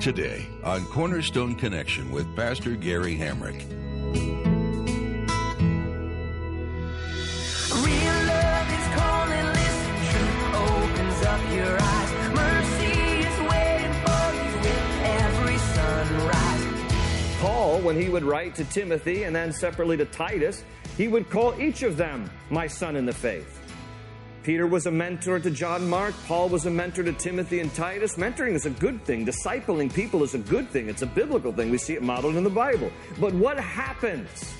Today on Cornerstone Connection with Pastor Gary Hamrick. Real love is calling, listen, truth opens up your eyes. Mercy is waiting for you with every sunrise. Paul, when he would write to Timothy and then separately to Titus, he would call each of them my son in the faith. Peter was a mentor to John Mark. Paul was a mentor to Timothy and Titus. Mentoring is a good thing. Discipling people is a good thing. It's a biblical thing. We see it modeled in the Bible. But what happens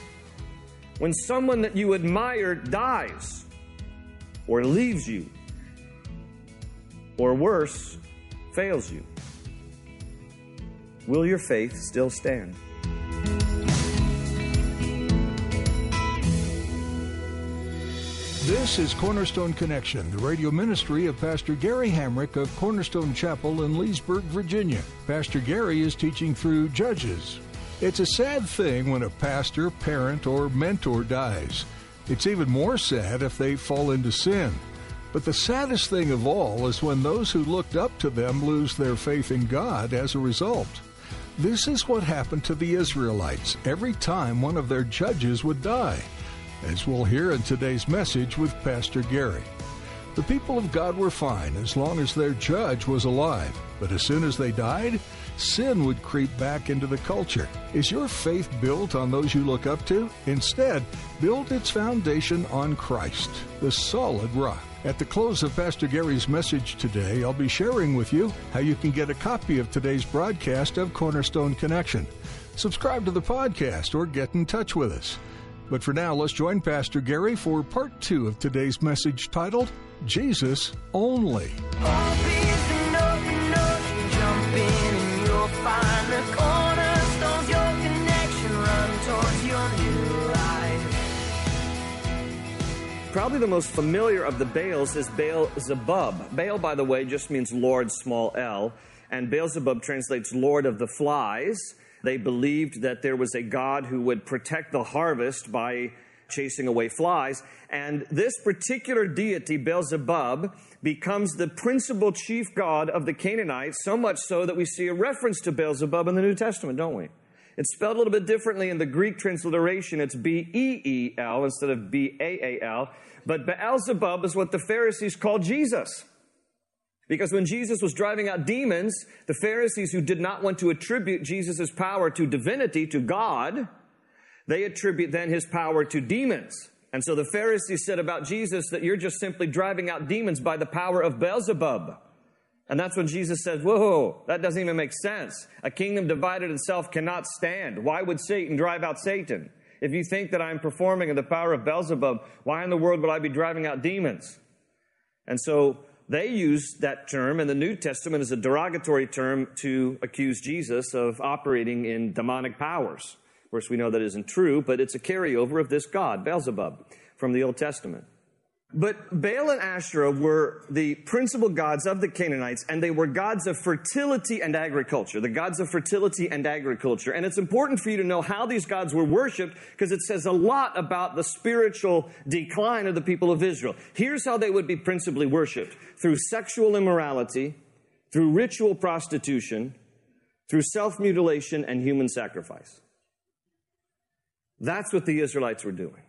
when someone that you admire dies or leaves you or worse, fails you? Will your faith still stand? This is Cornerstone Connection, the radio ministry of Pastor Gary Hamrick of Cornerstone Chapel in Leesburg, Virginia. Pastor Gary is teaching through Judges. It's a sad thing when a pastor, parent, or mentor dies. It's even more sad if they fall into sin. But the saddest thing of all is when those who looked up to them lose their faith in God as a result. This is what happened to the Israelites every time one of their judges would die as we'll hear in today's message with Pastor Gary. The people of God were fine as long as their judge was alive, but as soon as they died, sin would creep back into the culture. Is your faith built on those you look up to? Instead, build its foundation on Christ, the solid rock. At the close of Pastor Gary's message today, I'll be sharing with you how you can get a copy of today's broadcast of Cornerstone Connection. Subscribe to the podcast or get in touch with us. But for now, let's join Pastor Gary for part two of today's message titled Jesus Only. Probably the most familiar of the Baals is Baal Zebub. Baal, by the way, just means Lord, small l, and Beelzebub translates Lord of the Flies. They believed that there was a God who would protect the harvest by chasing away flies. And this particular deity, Beelzebub, becomes the principal chief god of the Canaanites, so much so that we see a reference to Beelzebub in the New Testament, don't we? It's spelled a little bit differently in the Greek transliteration. It's B E E L instead of B A A L. But Beelzebub is what the Pharisees called Jesus. Because when Jesus was driving out demons, the Pharisees who did not want to attribute Jesus' power to divinity, to God, they attribute then his power to demons. And so the Pharisees said about Jesus that you're just simply driving out demons by the power of Beelzebub. And that's when Jesus says, Whoa, that doesn't even make sense. A kingdom divided itself cannot stand. Why would Satan drive out Satan? If you think that I'm performing in the power of Beelzebub, why in the world would I be driving out demons? And so they use that term in the New Testament as a derogatory term to accuse Jesus of operating in demonic powers. Of course, we know that isn't true, but it's a carryover of this God, Beelzebub, from the Old Testament. But Baal and Asherah were the principal gods of the Canaanites, and they were gods of fertility and agriculture. The gods of fertility and agriculture. And it's important for you to know how these gods were worshipped because it says a lot about the spiritual decline of the people of Israel. Here's how they would be principally worshipped through sexual immorality, through ritual prostitution, through self mutilation, and human sacrifice. That's what the Israelites were doing.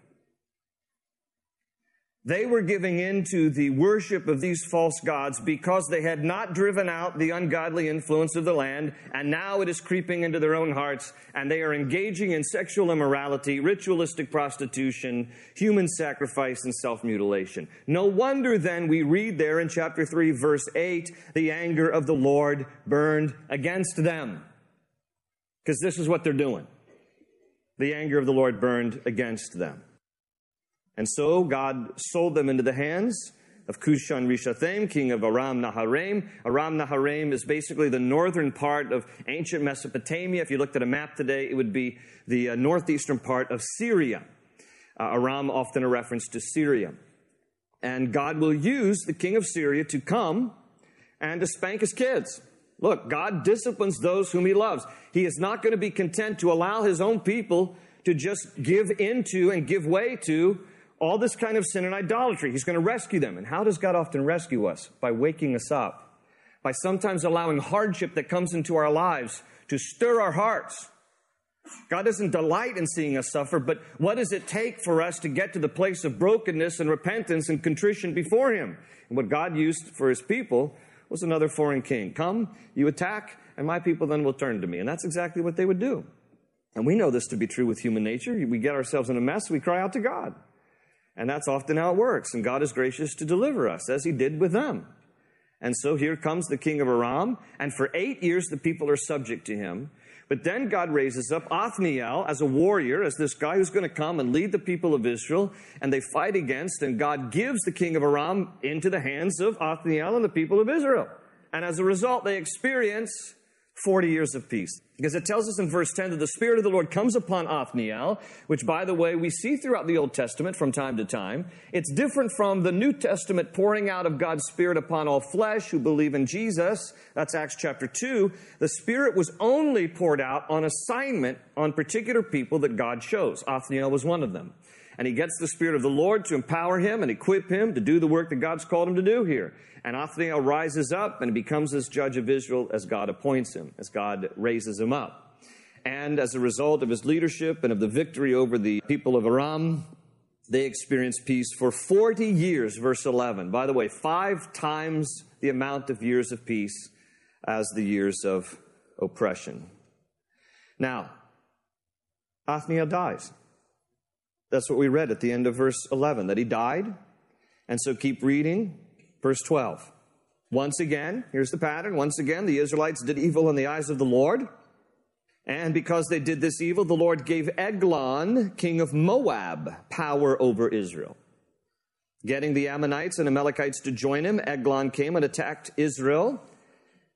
They were giving in to the worship of these false gods because they had not driven out the ungodly influence of the land, and now it is creeping into their own hearts, and they are engaging in sexual immorality, ritualistic prostitution, human sacrifice, and self mutilation. No wonder then we read there in chapter 3, verse 8, the anger of the Lord burned against them. Because this is what they're doing. The anger of the Lord burned against them. And so God sold them into the hands of Cushan Rishathaim, king of Aram Naharaim. Aram Naharaim is basically the northern part of ancient Mesopotamia. If you looked at a map today, it would be the uh, northeastern part of Syria. Uh, Aram often a reference to Syria. And God will use the king of Syria to come and to spank his kids. Look, God disciplines those whom he loves. He is not going to be content to allow his own people to just give into and give way to all this kind of sin and idolatry. He's going to rescue them. And how does God often rescue us? By waking us up, by sometimes allowing hardship that comes into our lives to stir our hearts. God doesn't delight in seeing us suffer, but what does it take for us to get to the place of brokenness and repentance and contrition before Him? And what God used for His people was another foreign king. Come, you attack, and my people then will turn to me. And that's exactly what they would do. And we know this to be true with human nature. We get ourselves in a mess, we cry out to God. And that's often how it works. And God is gracious to deliver us, as He did with them. And so here comes the king of Aram, and for eight years the people are subject to him. But then God raises up Othniel as a warrior, as this guy who's going to come and lead the people of Israel, and they fight against, and God gives the king of Aram into the hands of Othniel and the people of Israel. And as a result, they experience 40 years of peace. Because it tells us in verse 10 that the Spirit of the Lord comes upon Othniel, which, by the way, we see throughout the Old Testament from time to time. It's different from the New Testament pouring out of God's Spirit upon all flesh who believe in Jesus. That's Acts chapter 2. The Spirit was only poured out on assignment on particular people that God chose. Othniel was one of them. And he gets the Spirit of the Lord to empower him and equip him to do the work that God's called him to do here. And Othniel rises up and becomes this judge of Israel as God appoints him, as God raises him up. And as a result of his leadership and of the victory over the people of Aram, they experience peace for 40 years, verse 11. By the way, five times the amount of years of peace as the years of oppression. Now, Othniel dies. That's what we read at the end of verse 11, that he died. And so keep reading. Verse 12. Once again, here's the pattern. Once again, the Israelites did evil in the eyes of the Lord. And because they did this evil, the Lord gave Eglon, king of Moab, power over Israel. Getting the Ammonites and Amalekites to join him, Eglon came and attacked Israel,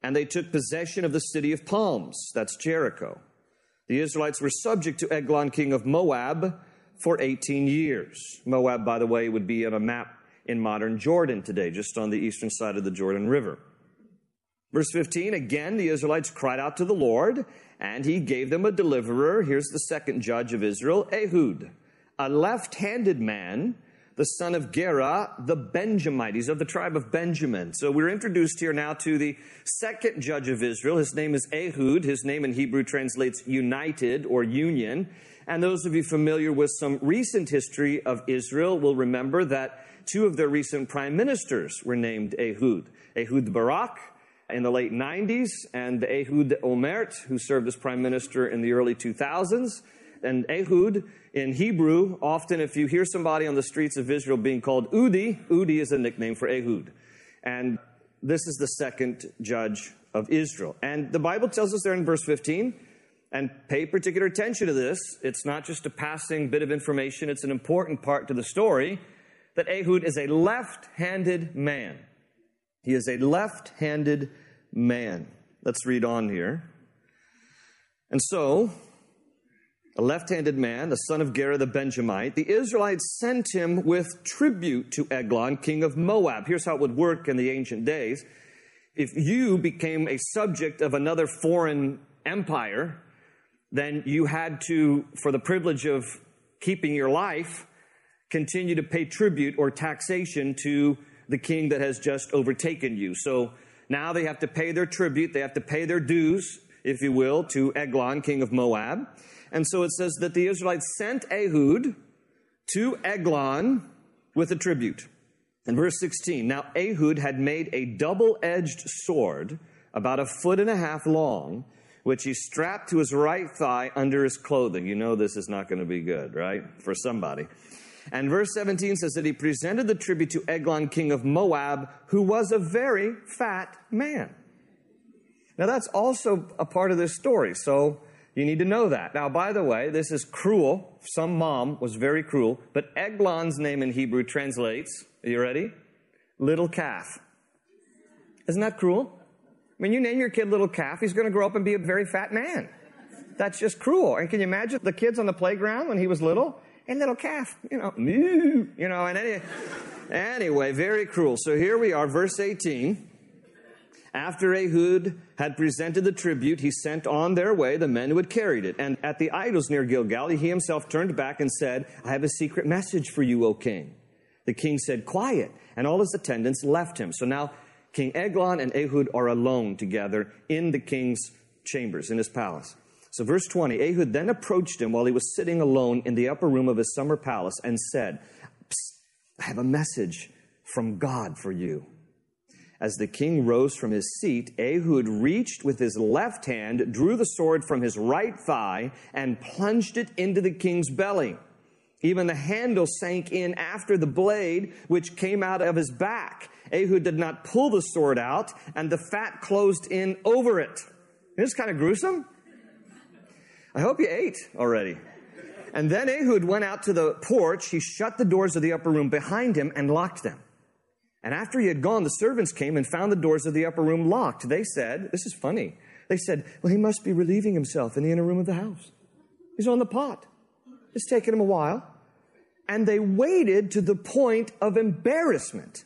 and they took possession of the city of palms. That's Jericho. The Israelites were subject to Eglon, king of Moab, for 18 years. Moab, by the way, would be on a map in modern Jordan today, just on the eastern side of the Jordan River. Verse 15, again, the Israelites cried out to the Lord, and he gave them a deliverer. Here's the second judge of Israel, Ehud, a left handed man, the son of Gera, the Benjamite. He's of the tribe of Benjamin. So we're introduced here now to the second judge of Israel. His name is Ehud. His name in Hebrew translates united or union. And those of you familiar with some recent history of Israel will remember that two of their recent prime ministers were named Ehud. Ehud Barak in the late 90s and Ehud Olmert, who served as prime minister in the early 2000s. And Ehud in Hebrew, often if you hear somebody on the streets of Israel being called Udi, Udi is a nickname for Ehud. And this is the second judge of Israel. And the Bible tells us there in verse 15, and pay particular attention to this. It's not just a passing bit of information, it's an important part to the story that Ehud is a left handed man. He is a left handed man. Let's read on here. And so, a left handed man, the son of Gera the Benjamite, the Israelites sent him with tribute to Eglon, king of Moab. Here's how it would work in the ancient days. If you became a subject of another foreign empire, then you had to, for the privilege of keeping your life, continue to pay tribute or taxation to the king that has just overtaken you. So now they have to pay their tribute, they have to pay their dues, if you will, to Eglon, king of Moab. And so it says that the Israelites sent Ehud to Eglon with a tribute. In verse 16, now Ehud had made a double edged sword about a foot and a half long, which he strapped to his right thigh under his clothing. You know this is not going to be good, right? For somebody. And verse 17 says that he presented the tribute to Eglon, king of Moab, who was a very fat man. Now, that's also a part of this story, so you need to know that. Now, by the way, this is cruel. Some mom was very cruel, but Eglon's name in Hebrew translates, are you ready? little calf. Isn't that cruel? I mean, you name your kid little calf, he's going to grow up and be a very fat man. That's just cruel. And can you imagine the kids on the playground when he was little? And little calf, you know, moo, you know, and any, anyway, very cruel. So here we are, verse 18. After Ehud had presented the tribute, he sent on their way the men who had carried it. And at the idols near Gilgal, he himself turned back and said, I have a secret message for you, O king. The king said, Quiet. And all his attendants left him. So now King Eglon and Ehud are alone together in the king's chambers, in his palace. So, verse 20 Ehud then approached him while he was sitting alone in the upper room of his summer palace and said, I have a message from God for you. As the king rose from his seat, Ehud reached with his left hand, drew the sword from his right thigh, and plunged it into the king's belly. Even the handle sank in after the blade, which came out of his back. Ehud did not pull the sword out, and the fat closed in over it. This kind of gruesome. I hope you ate already. And then Ehud went out to the porch. He shut the doors of the upper room behind him and locked them. And after he had gone, the servants came and found the doors of the upper room locked. They said, This is funny. They said, Well, he must be relieving himself in the inner room of the house. He's on the pot. It's taken him a while. And they waited to the point of embarrassment.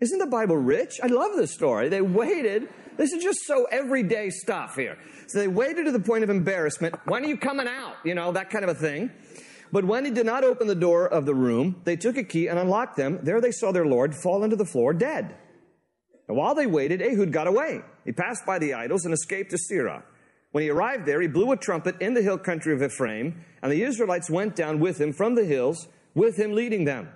Isn't the Bible rich? I love this story. They waited. This is just so everyday stuff here. So they waited to the point of embarrassment. When are you coming out? You know, that kind of a thing. But when he did not open the door of the room, they took a key and unlocked them. There they saw their Lord fall into the floor dead. And while they waited, Ehud got away. He passed by the idols and escaped to Seirah. When he arrived there, he blew a trumpet in the hill country of Ephraim, and the Israelites went down with him from the hills, with him leading them.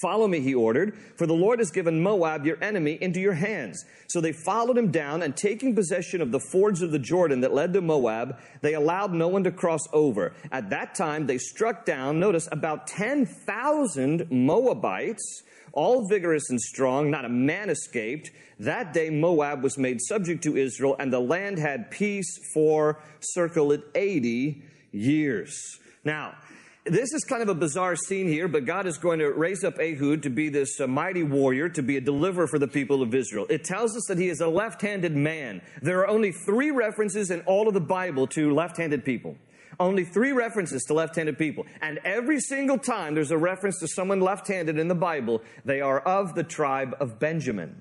Follow me, he ordered, for the Lord has given Moab, your enemy, into your hands. So they followed him down, and taking possession of the fords of the Jordan that led to Moab, they allowed no one to cross over. At that time, they struck down, notice, about 10,000 Moabites, all vigorous and strong, not a man escaped. That day, Moab was made subject to Israel, and the land had peace for, circle it, 80 years. Now, this is kind of a bizarre scene here, but God is going to raise up Ehud to be this uh, mighty warrior, to be a deliverer for the people of Israel. It tells us that he is a left-handed man. There are only three references in all of the Bible to left-handed people. Only three references to left-handed people. And every single time there's a reference to someone left-handed in the Bible, they are of the tribe of Benjamin.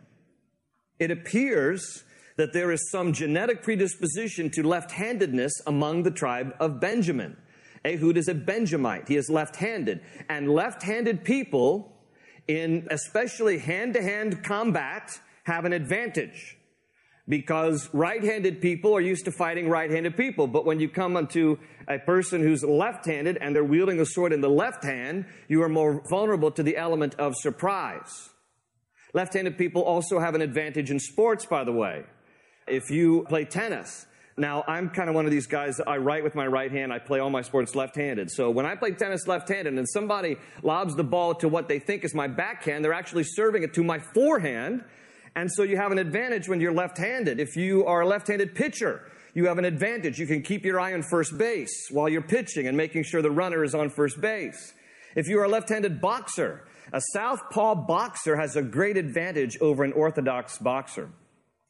It appears that there is some genetic predisposition to left-handedness among the tribe of Benjamin. Ehud is a Benjamite. He is left-handed. And left-handed people, in especially hand-to-hand combat, have an advantage. Because right-handed people are used to fighting right-handed people. But when you come onto a person who's left-handed and they're wielding a sword in the left hand, you are more vulnerable to the element of surprise. Left-handed people also have an advantage in sports, by the way. If you play tennis, now, I'm kind of one of these guys, I write with my right hand, I play all my sports left handed. So when I play tennis left handed and somebody lobs the ball to what they think is my backhand, they're actually serving it to my forehand. And so you have an advantage when you're left handed. If you are a left handed pitcher, you have an advantage. You can keep your eye on first base while you're pitching and making sure the runner is on first base. If you are a left handed boxer, a southpaw boxer has a great advantage over an orthodox boxer.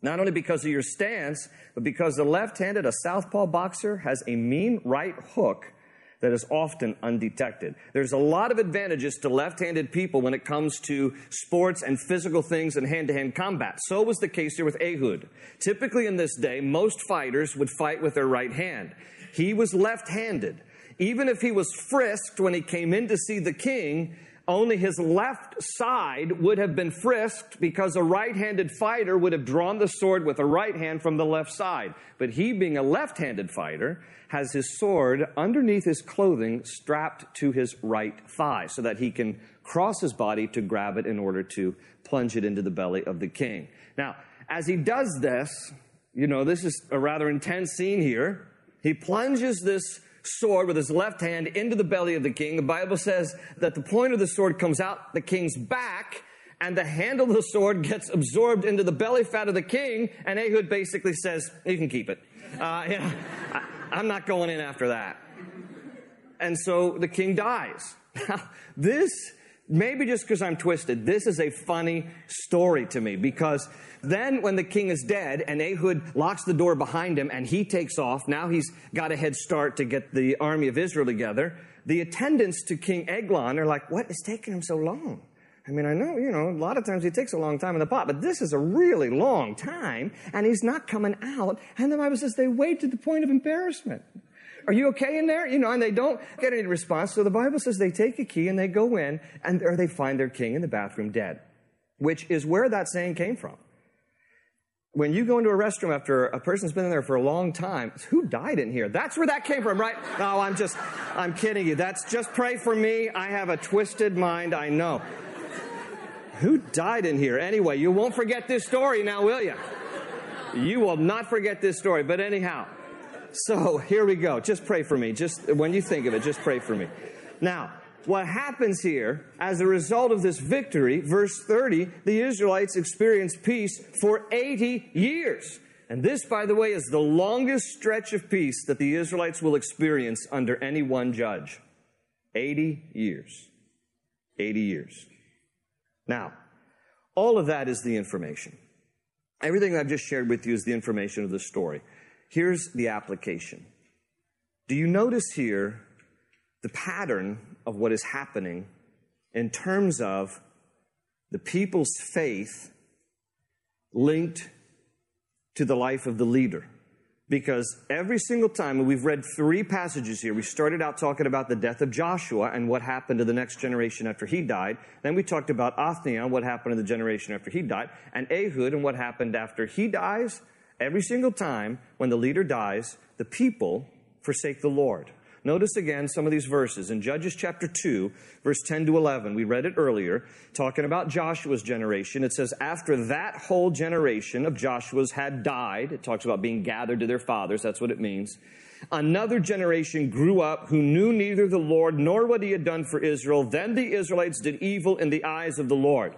Not only because of your stance, but because the left-handed, a southpaw boxer has a mean right hook that is often undetected. There's a lot of advantages to left-handed people when it comes to sports and physical things and hand-to-hand combat. So was the case here with Ehud. Typically in this day, most fighters would fight with their right hand. He was left-handed. Even if he was frisked when he came in to see the king, only his left side would have been frisked because a right handed fighter would have drawn the sword with a right hand from the left side. But he, being a left handed fighter, has his sword underneath his clothing strapped to his right thigh so that he can cross his body to grab it in order to plunge it into the belly of the king. Now, as he does this, you know, this is a rather intense scene here. He plunges this sword with his left hand into the belly of the king. The Bible says that the point of the sword comes out the king's back and the handle of the sword gets absorbed into the belly fat of the king. And Ehud basically says, You can keep it. Uh, I, am not going in after that. And so the king dies. Now, this maybe just because I'm twisted, this is a funny story to me because then when the king is dead and Ehud locks the door behind him and he takes off, now he's got a head start to get the army of Israel together. The attendants to King Eglon are like, what is taking him so long? I mean, I know, you know, a lot of times he takes a long time in the pot, but this is a really long time, and he's not coming out. And the Bible says they wait to the point of embarrassment. Are you okay in there? You know, and they don't get any response. So the Bible says they take a key and they go in, and there they find their king in the bathroom dead, which is where that saying came from. When you go into a restroom after a person's been in there for a long time, who died in here? That's where that came from, right? No, I'm just, I'm kidding you. That's just pray for me. I have a twisted mind, I know. Who died in here? Anyway, you won't forget this story now, will you? You will not forget this story. But anyhow, so here we go. Just pray for me. Just when you think of it, just pray for me. Now, what happens here as a result of this victory, verse 30, the Israelites experience peace for 80 years. And this, by the way, is the longest stretch of peace that the Israelites will experience under any one judge. 80 years. 80 years. Now, all of that is the information. Everything I've just shared with you is the information of the story. Here's the application. Do you notice here the pattern of what is happening in terms of the people's faith linked to the life of the leader? Because every single time, we've read three passages here, we started out talking about the death of Joshua and what happened to the next generation after he died. Then we talked about Othniel, what happened to the generation after he died, and Ehud and what happened after he dies. Every single time when the leader dies, the people forsake the Lord. Notice again some of these verses. In Judges chapter 2, verse 10 to 11, we read it earlier, talking about Joshua's generation. It says, After that whole generation of Joshua's had died, it talks about being gathered to their fathers, that's what it means. Another generation grew up who knew neither the Lord nor what he had done for Israel. Then the Israelites did evil in the eyes of the Lord.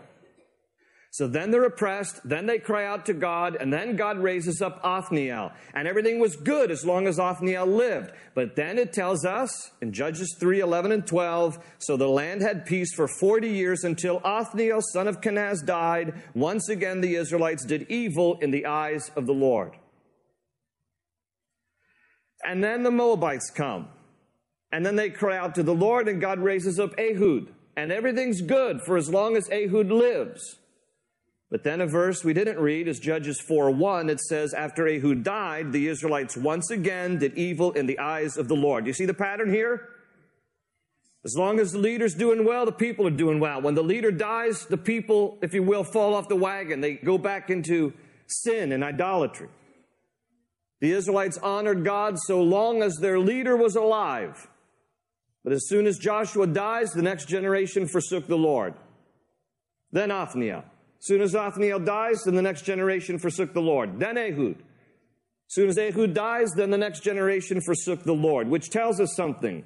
So then they're oppressed, then they cry out to God, and then God raises up Othniel. And everything was good as long as Othniel lived. But then it tells us in Judges 3 11 and 12 so the land had peace for 40 years until Othniel, son of Kenaz, died. Once again, the Israelites did evil in the eyes of the Lord. And then the Moabites come. And then they cry out to the Lord, and God raises up Ehud. And everything's good for as long as Ehud lives. But then a verse we didn't read is Judges 4 1. It says, After Ehud died, the Israelites once again did evil in the eyes of the Lord. You see the pattern here? As long as the leader's doing well, the people are doing well. When the leader dies, the people, if you will, fall off the wagon. They go back into sin and idolatry. The Israelites honored God so long as their leader was alive. But as soon as Joshua dies, the next generation forsook the Lord. Then Othniel. Soon as Othniel dies, then the next generation forsook the Lord. Then Ehud. Soon as Ehud dies, then the next generation forsook the Lord, which tells us something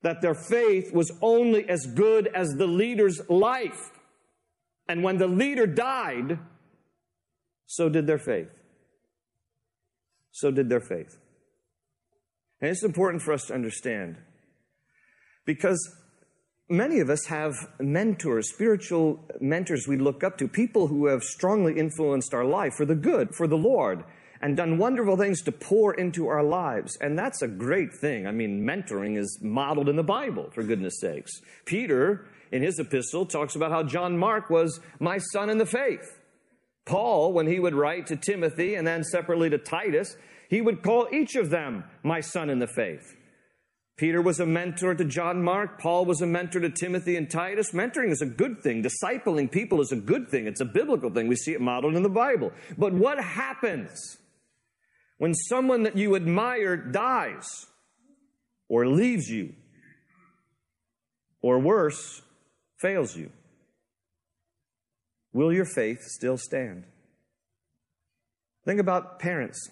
that their faith was only as good as the leader's life. And when the leader died, so did their faith. So did their faith. And it's important for us to understand because many of us have mentors, spiritual mentors we look up to, people who have strongly influenced our life for the good, for the Lord, and done wonderful things to pour into our lives. And that's a great thing. I mean, mentoring is modeled in the Bible, for goodness sakes. Peter, in his epistle, talks about how John Mark was my son in the faith. Paul, when he would write to Timothy and then separately to Titus, he would call each of them my son in the faith. Peter was a mentor to John Mark. Paul was a mentor to Timothy and Titus. Mentoring is a good thing. Discipling people is a good thing. It's a biblical thing. We see it modeled in the Bible. But what happens when someone that you admire dies or leaves you or worse, fails you? Will your faith still stand? Think about parents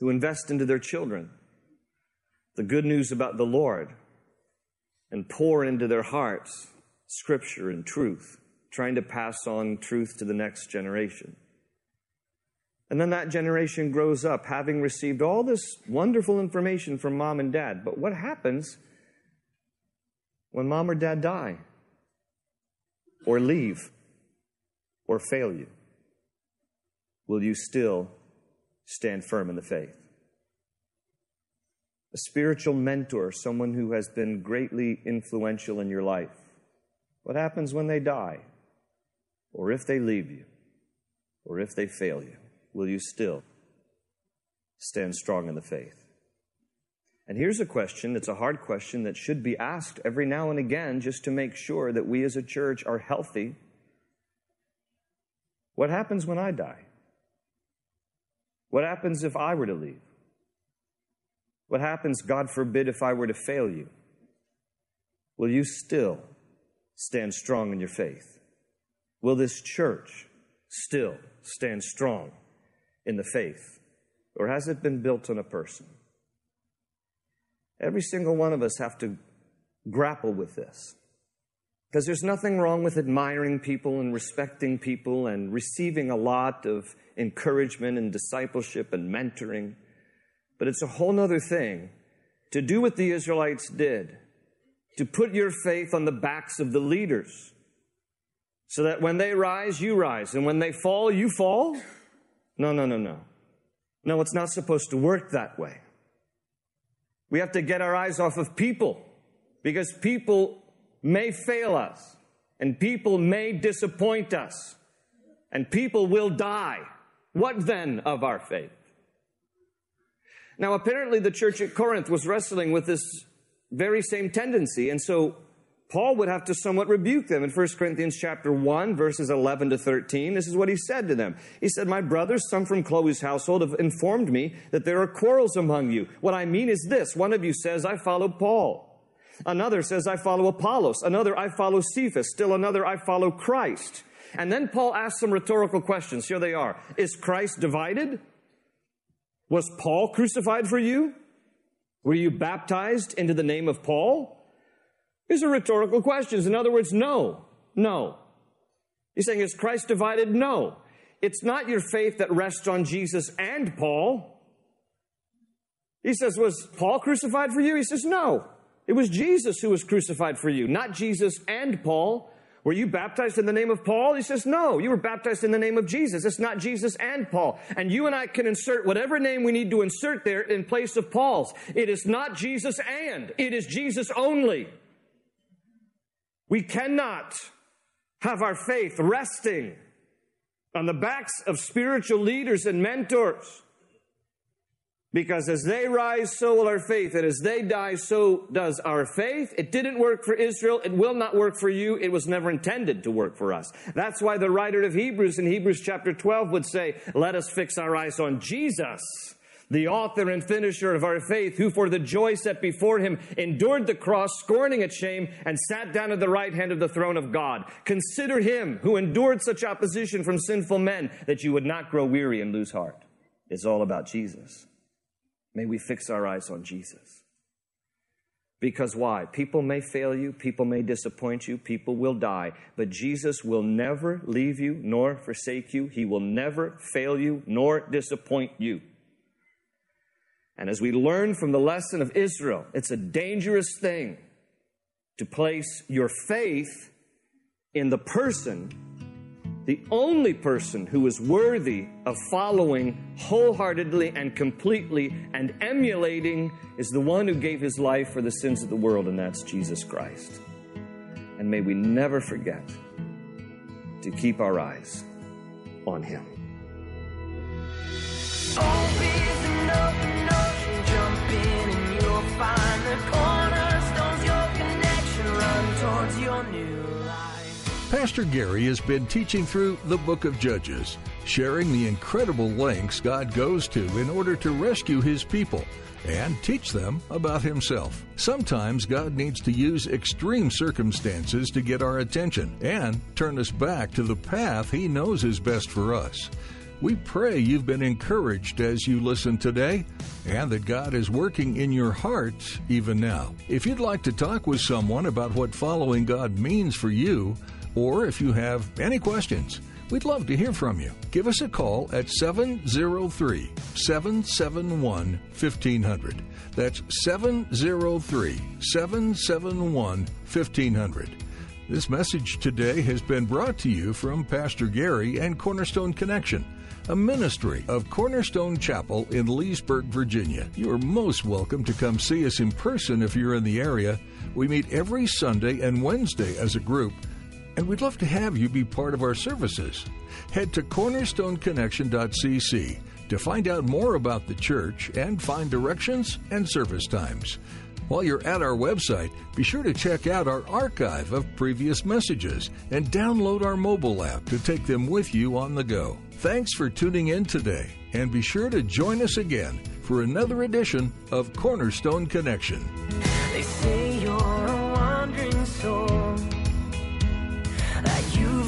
who invest into their children the good news about the Lord and pour into their hearts scripture and truth, trying to pass on truth to the next generation. And then that generation grows up having received all this wonderful information from mom and dad. But what happens when mom or dad die? or leave or fail you, will you still stand firm in the faith? A spiritual mentor, someone who has been greatly influential in your life. What happens when they die? Or if they leave you? Or if they fail you? Will you still stand strong in the faith? And here's a question it's a hard question that should be asked every now and again just to make sure that we as a church are healthy. What happens when I die? What happens if I were to leave? What happens, God forbid, if I were to fail you? Will you still stand strong in your faith? Will this church still stand strong in the faith? Or has it been built on a person? Every single one of us have to grapple with this. Because there's nothing wrong with admiring people and respecting people and receiving a lot of encouragement and discipleship and mentoring. But it's a whole other thing to do what the Israelites did, to put your faith on the backs of the leaders, so that when they rise, you rise, and when they fall, you fall? No, no, no, no. No, it's not supposed to work that way. We have to get our eyes off of people because people may fail us and people may disappoint us and people will die. What then of our faith? Now, apparently, the church at Corinth was wrestling with this very same tendency, and so Paul would have to somewhat rebuke them in 1 Corinthians chapter 1 verses 11 to 13. This is what he said to them. He said, "My brothers, some from Chloe's household have informed me that there are quarrels among you. What I mean is this, one of you says, I follow Paul. Another says, I follow Apollos. Another, I follow Cephas. Still another, I follow Christ." And then Paul asks some rhetorical questions. Here they are. Is Christ divided? Was Paul crucified for you? Were you baptized into the name of Paul? These are rhetorical questions. In other words, no, no. He's saying, is Christ divided? No. It's not your faith that rests on Jesus and Paul. He says, was Paul crucified for you? He says, no. It was Jesus who was crucified for you, not Jesus and Paul. Were you baptized in the name of Paul? He says, no, you were baptized in the name of Jesus. It's not Jesus and Paul. And you and I can insert whatever name we need to insert there in place of Paul's. It is not Jesus and, it is Jesus only. We cannot have our faith resting on the backs of spiritual leaders and mentors. Because as they rise, so will our faith. And as they die, so does our faith. It didn't work for Israel. It will not work for you. It was never intended to work for us. That's why the writer of Hebrews in Hebrews chapter 12 would say, let us fix our eyes on Jesus the author and finisher of our faith, who for the joy set before him endured the cross, scorning its shame, and sat down at the right hand of the throne of God. Consider him who endured such opposition from sinful men that you would not grow weary and lose heart. It's all about Jesus. May we fix our eyes on Jesus. Because why? People may fail you, people may disappoint you, people will die, but Jesus will never leave you nor forsake you. He will never fail you nor disappoint you. And as we learn from the lesson of Israel, it's a dangerous thing to place your faith in the person, the only person who is worthy of following wholeheartedly and completely and emulating is the one who gave his life for the sins of the world, and that's Jesus Christ. And may we never forget to keep our eyes on him. Pastor Gary has been teaching through the book of Judges, sharing the incredible lengths God goes to in order to rescue his people and teach them about himself. Sometimes God needs to use extreme circumstances to get our attention and turn us back to the path he knows is best for us. We pray you've been encouraged as you listen today and that God is working in your heart even now. If you'd like to talk with someone about what following God means for you, or if you have any questions, we'd love to hear from you. Give us a call at 703 771 1500. That's 703 771 1500. This message today has been brought to you from Pastor Gary and Cornerstone Connection, a ministry of Cornerstone Chapel in Leesburg, Virginia. You are most welcome to come see us in person if you're in the area. We meet every Sunday and Wednesday as a group, and we'd love to have you be part of our services. Head to cornerstoneconnection.cc to find out more about the church and find directions and service times. While you're at our website, be sure to check out our archive of previous messages and download our mobile app to take them with you on the go. Thanks for tuning in today, and be sure to join us again for another edition of Cornerstone Connection.